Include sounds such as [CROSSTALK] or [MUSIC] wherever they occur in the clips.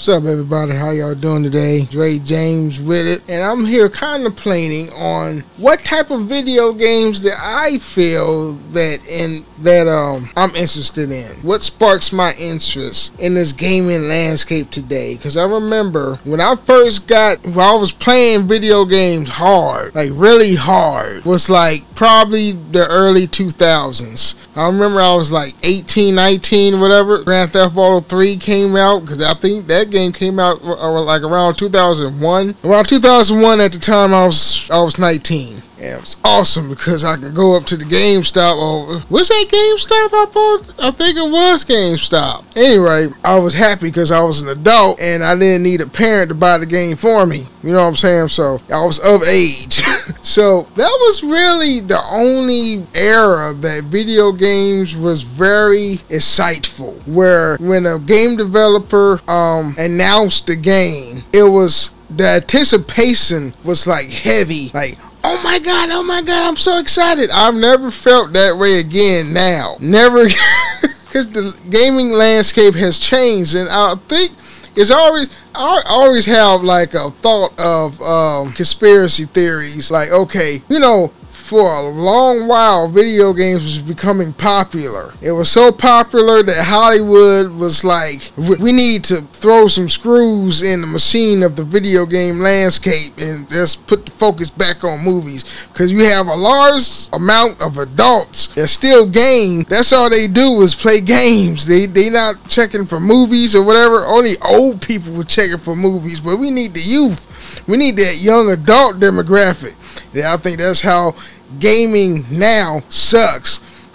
What's up, everybody? How y'all doing today? Dray Jaymes with it, and I'm here contemplating on what type of video games that I feel that in that um I'm interested in. What sparks my interest in this gaming landscape today? Because I remember when I first got, when I was playing video games hard, like really hard, was like probably the early 2000s. I remember I was like 18, 19, whatever. Grand Theft Auto 3 came out because I think that game came out like around 2001. Around 2001 at the time I was I was 19. And it was awesome because I could go up to the GameStop. Or was that GameStop I bought? I think it was GameStop. Anyway, I was happy because I was an adult and I didn't need a parent to buy the game for me. You know what I'm saying? So I was of age. [LAUGHS] so that was really the only era that video games was very insightful. Where when a game developer um, announced the game, it was the anticipation was like heavy. Like, oh my god, oh my god, I'm so excited. I've never felt that way again now. Never [LAUGHS] because the gaming landscape has changed and I think it's always I always have like a thought of um, conspiracy theories. Like okay you know for a long while, video games was becoming popular. It was so popular that Hollywood was like, we need to throw some screws in the machine of the video game landscape and just put the focus back on movies. Because you have a large amount of adults that still game. That's all they do is play games. They they not checking for movies or whatever. Only old people were checking for movies, but we need the youth. We need that young adult demographic. Yeah, I think that's how gaming now sucks. [LAUGHS]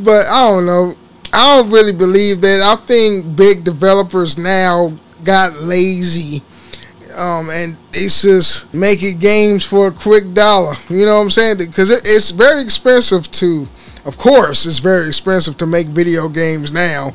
but I don't know. I don't really believe that. I think big developers now got lazy. Um, and it's just making games for a quick dollar. You know what I'm saying? Because it's very expensive to, of course, it's very expensive to make video games now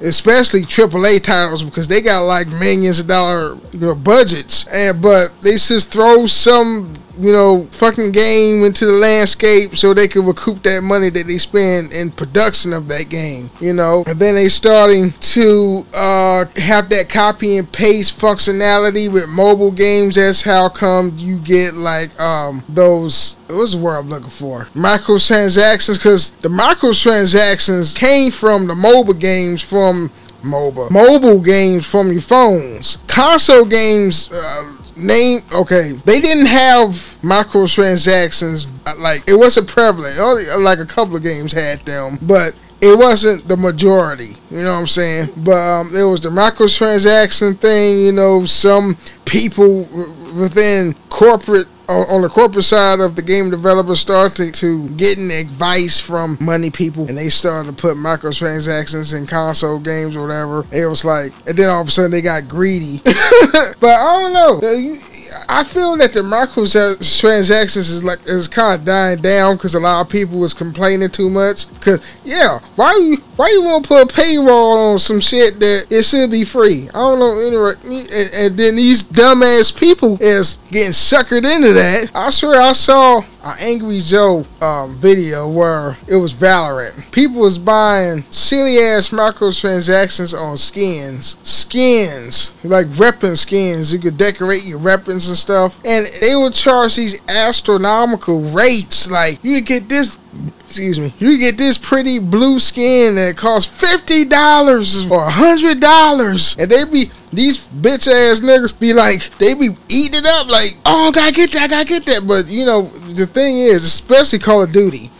especially AAA titles because they got like millions of dollar you know, budgets, and but they just throw some you know, fucking game into the landscape so they can recoup that money that they spend in production of that game, you know. And then they starting to uh, have that copy and paste functionality with mobile games. That's how come you get like um, those. What's the word I'm looking for? Microtransactions, because the microtransactions came from the mobile games from mobile mobile games from your phones. Console games. Uh, name okay they didn't have microtransactions like it wasn't prevalent. Only like a couple of games had them but it wasn't the majority you know what i'm saying? But um, it was the microtransaction thing you know some people within corporate on the corporate side of the game developers started to getting advice from money people and they started to put microtransactions in console games or whatever. It was like, and then all of a sudden they got greedy. [LAUGHS] but I don't know. I feel that the microtransactions is like is kind of dying down because a lot of people was complaining too much. Because yeah, why you why you want to put a paywall on some shit that it should be free? I don't know. And, and then these dumbass people is getting suckered into that. I swear I saw an Angry Joe um, video where it was Valorant. People was buying silly ass microtransactions on skins. Skins. Like weapon skins. You could decorate your weapons and stuff. And they would charge these astronomical rates. Like, you get this excuse me, you get this pretty blue skin that costs fifty dollars or a hundred dollars, and they be these bitch ass niggas be like they be eating it up like oh I gotta get that I gotta get that, but you know the thing is especially Call of Duty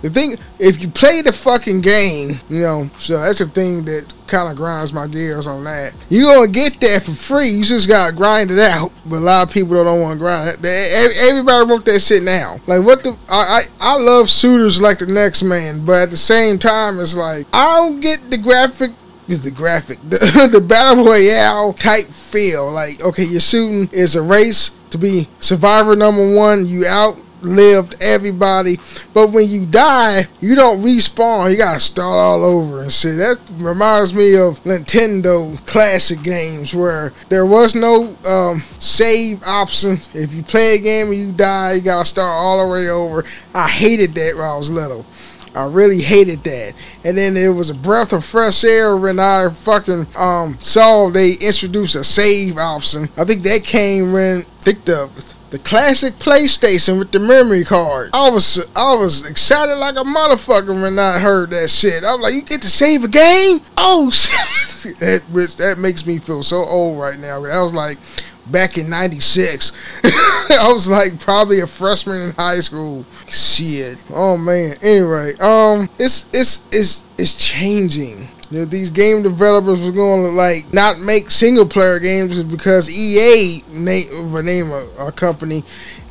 the thing, if you play the fucking game, you know, so that's the thing that kind of grinds my gears on that. You gonna get that for free. You just gotta grind it out. But a lot of people don't want to grind it. Everybody want that shit now. Like what the? I, I I love shooters like the next man, but at the same time, it's like I don't get the graphic is the graphic, [LAUGHS] the, the battle royale type feel. Like, okay, you're shooting is a race to be survivor number one. You outlived everybody. But when you die, you don't respawn. You gotta start all over and shit. That reminds me of Nintendo classic games where there was no um, save option. If you play a game and you die, you gotta start all the way over. I hated that when I was little. I really hated that. And then it was a breath of fresh air when I fucking um saw they introduced a save option. I think that came when I think the the classic PlayStation with the memory card. I was I was excited like a motherfucker when I heard that shit. I was like, you get to save a game? Oh [LAUGHS] shit! that that makes me feel so old right now. I was like back in 96 [LAUGHS] i was like probably a freshman in high school. Shit. Oh man. Anyway um it's it's it's it's changing. You know, these game developers were going to like not make single player games because EA name name of a company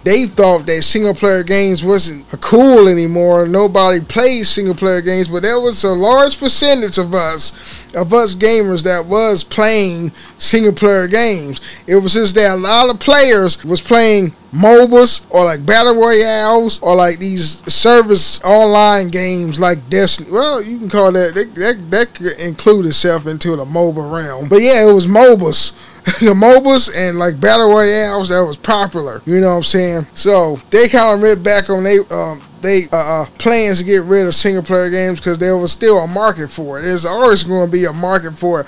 they thought that single player games wasn't cool anymore. Nobody plays single player games, but there was a large percentage of us, of us gamers, that was playing single player games. It was just that a lot of players was playing MOBAs or like battle royales or like these service online games like Destiny. Well, you can call that that that, that could include itself into the MOBA realm. But yeah, it was MOBAs [LAUGHS] the MOBAs and like battle royales that was popular. You know what I'm saying? So they kind of went back on they um, they uh, uh, plans to get rid of single player games because there was still a market for it. There's always going to be a market for it.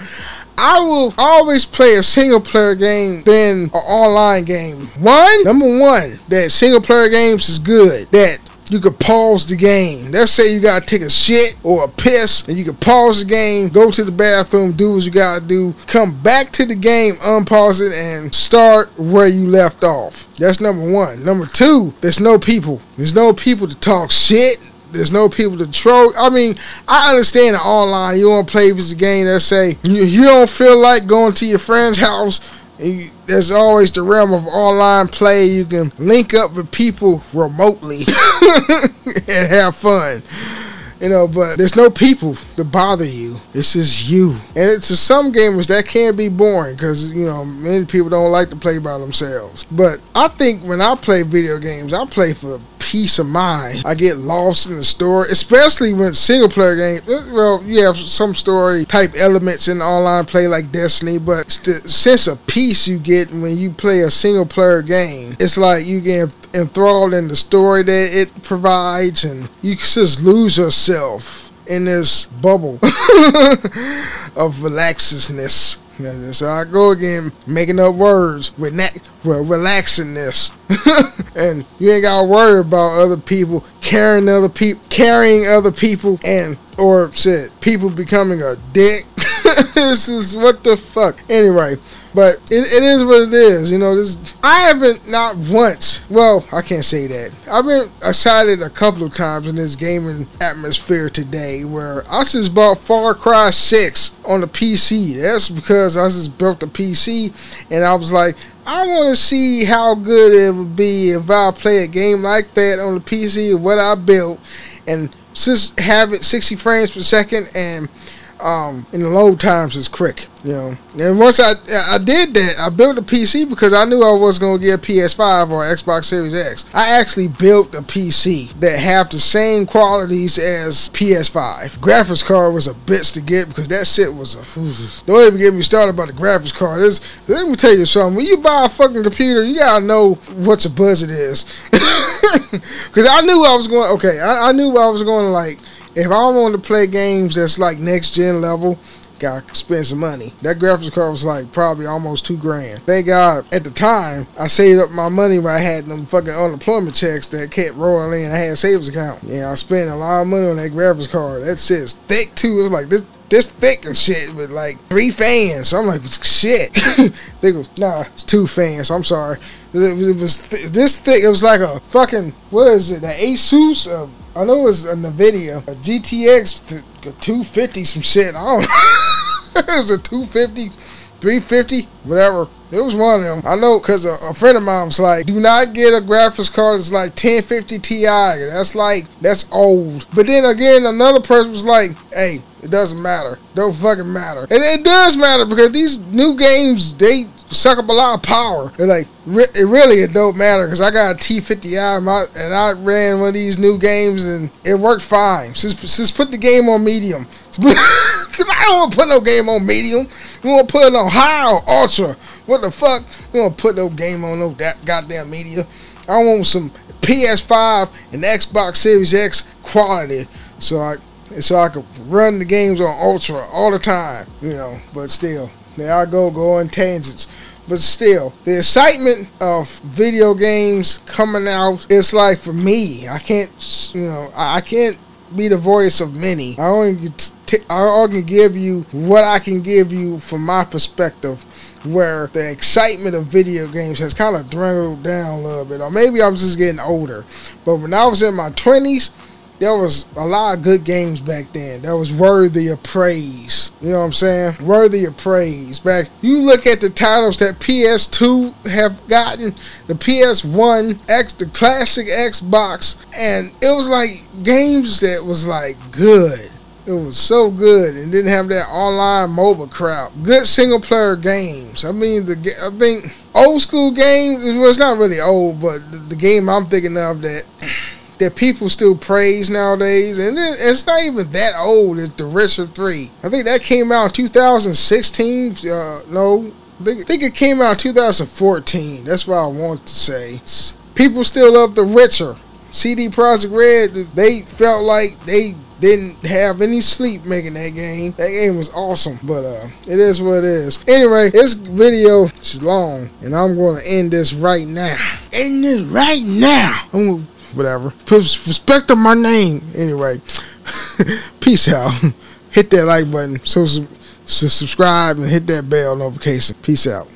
I will always play a single player game than an online game. One, number one, that single player games is good. That you could pause the game. Let's say you gotta take a shit or a piss, and you can pause the game, go to the bathroom, do what you gotta do, come back to the game, unpause it, and start where you left off. That's number one. Number two, there's no people. There's no people to talk shit. There's no people to troll. I mean, I understand online you want to play with this game. Let's say you, you don't feel like going to your friend's house there's always the realm of online play. You can link up with people remotely [LAUGHS] and have fun. You know, but there's no people to bother you. It's just you. And it's to some gamers that can be boring because, you know, many people don't like to play by themselves. But I think when I play video games, I play for peace of mind. I get lost in the story, especially when single player games. Uh, well, you have some story type elements in online play like Destiny, but the sense of peace you get when you play a single player game, it's like you get enthralled in the story that it provides, and you just lose yourself in this bubble [LAUGHS] of relaxedness. So I go again, making up words with na- well, relaxingness, [LAUGHS] and you ain't gotta worry about other people carrying other people, carrying other people, and or said people becoming a dick. [LAUGHS] this is what the fuck. Anyway, but it, it is what it is. You know, this I haven't not once. Well, I can't say that. I've been excited a couple of times in this gaming atmosphere today, where I just bought Far Cry Six on the PC. That's because I just built a PC, and I was like, I want to see how good it would be if I play a game like that on the PC of what I built, and just have it 60 frames per second and um, in the load times is quick, you know. And once I I did that, I built a PC because I knew I was to get a PS5 or Xbox Series X. I actually built a PC that have the same qualities as PS5. Graphics card was a bitch to get because that shit was a. Don't even get me started about the graphics card. It's, let me tell you something. When you buy a fucking computer, you gotta know what your budget is. [LAUGHS] Because I knew I was going. Okay, I, I knew I was going to like if I want to play games that's like next gen level, gotta spend some money. That graphics card was like probably almost two grand. Thank God at the time I saved up my money when I had them fucking unemployment checks that kept rolling in. I had a savings account. Yeah, I spent a lot of money on that graphics card. That shit's thick too. It was like this this thick and shit with like three fans. So I'm like, shit. [LAUGHS] they go, nah, it's two fans. I'm sorry. It, was th- this thick. It was like a fucking what is it? The Asus. Uh, I know it was a Nvidia, a GTX 250, some shit. I don't know. [LAUGHS] it was a 250, 350, whatever. It was one of them. I know because a, a, friend of mine was like, do not get a graphics card that's like 1050 Ti. That's like, that's old. But then again, another person was like, hey, it doesn't matter. Don't fucking matter. And it does matter because these new games, they suck up a lot of power. And like, it really it don't matter because I got a T50i and I ran one of these new games and it worked fine. Just, just put the game on medium. [LAUGHS] Because I don't want to put no game on medium. You want to put it on high or ultra. What the fuck? You want to put no game on no that goddamn media. I want some PS5 and Xbox Series X quality so I so I could run the games on ultra all the time, you know. But still, I go, go on tangents. But still, the excitement of video games coming out, it's like for me, I can't, you know, I can't be the voice of many. I only t- I only give you what I can give you from my perspective. Where the excitement of video games has kind of dwindled down a little bit, or maybe I'm just getting older. But when I was in my 20s, there was a lot of good games back then that was worthy of praise. You know what I'm saying? Worthy of praise. Back you look at the titles that PS2 have gotten, the PS1, X, the classic Xbox, and it was like games that was like good. It was so good and didn't have that online mobile crap. Good single player games. I mean, the I think old school games. Well, it's not really old, but the, the game I'm thinking of that that people still praise nowadays, and it's not even that old. It's The Witcher 3. I think that came out in 2016. Uh, no, I think, it came out in 2014. That's what I want to say. People still love The Witcher. CD Projekt Red, they felt like they didn't have any sleep making that game. That game was awesome, but uh, it is what it is. Anyway, this video is long, and I'm going to end this right now. End this right now. Whatever. Respect my name. Anyway, [LAUGHS] peace out. [LAUGHS] hit that like button. So, so subscribe and hit that bell notification. Peace out.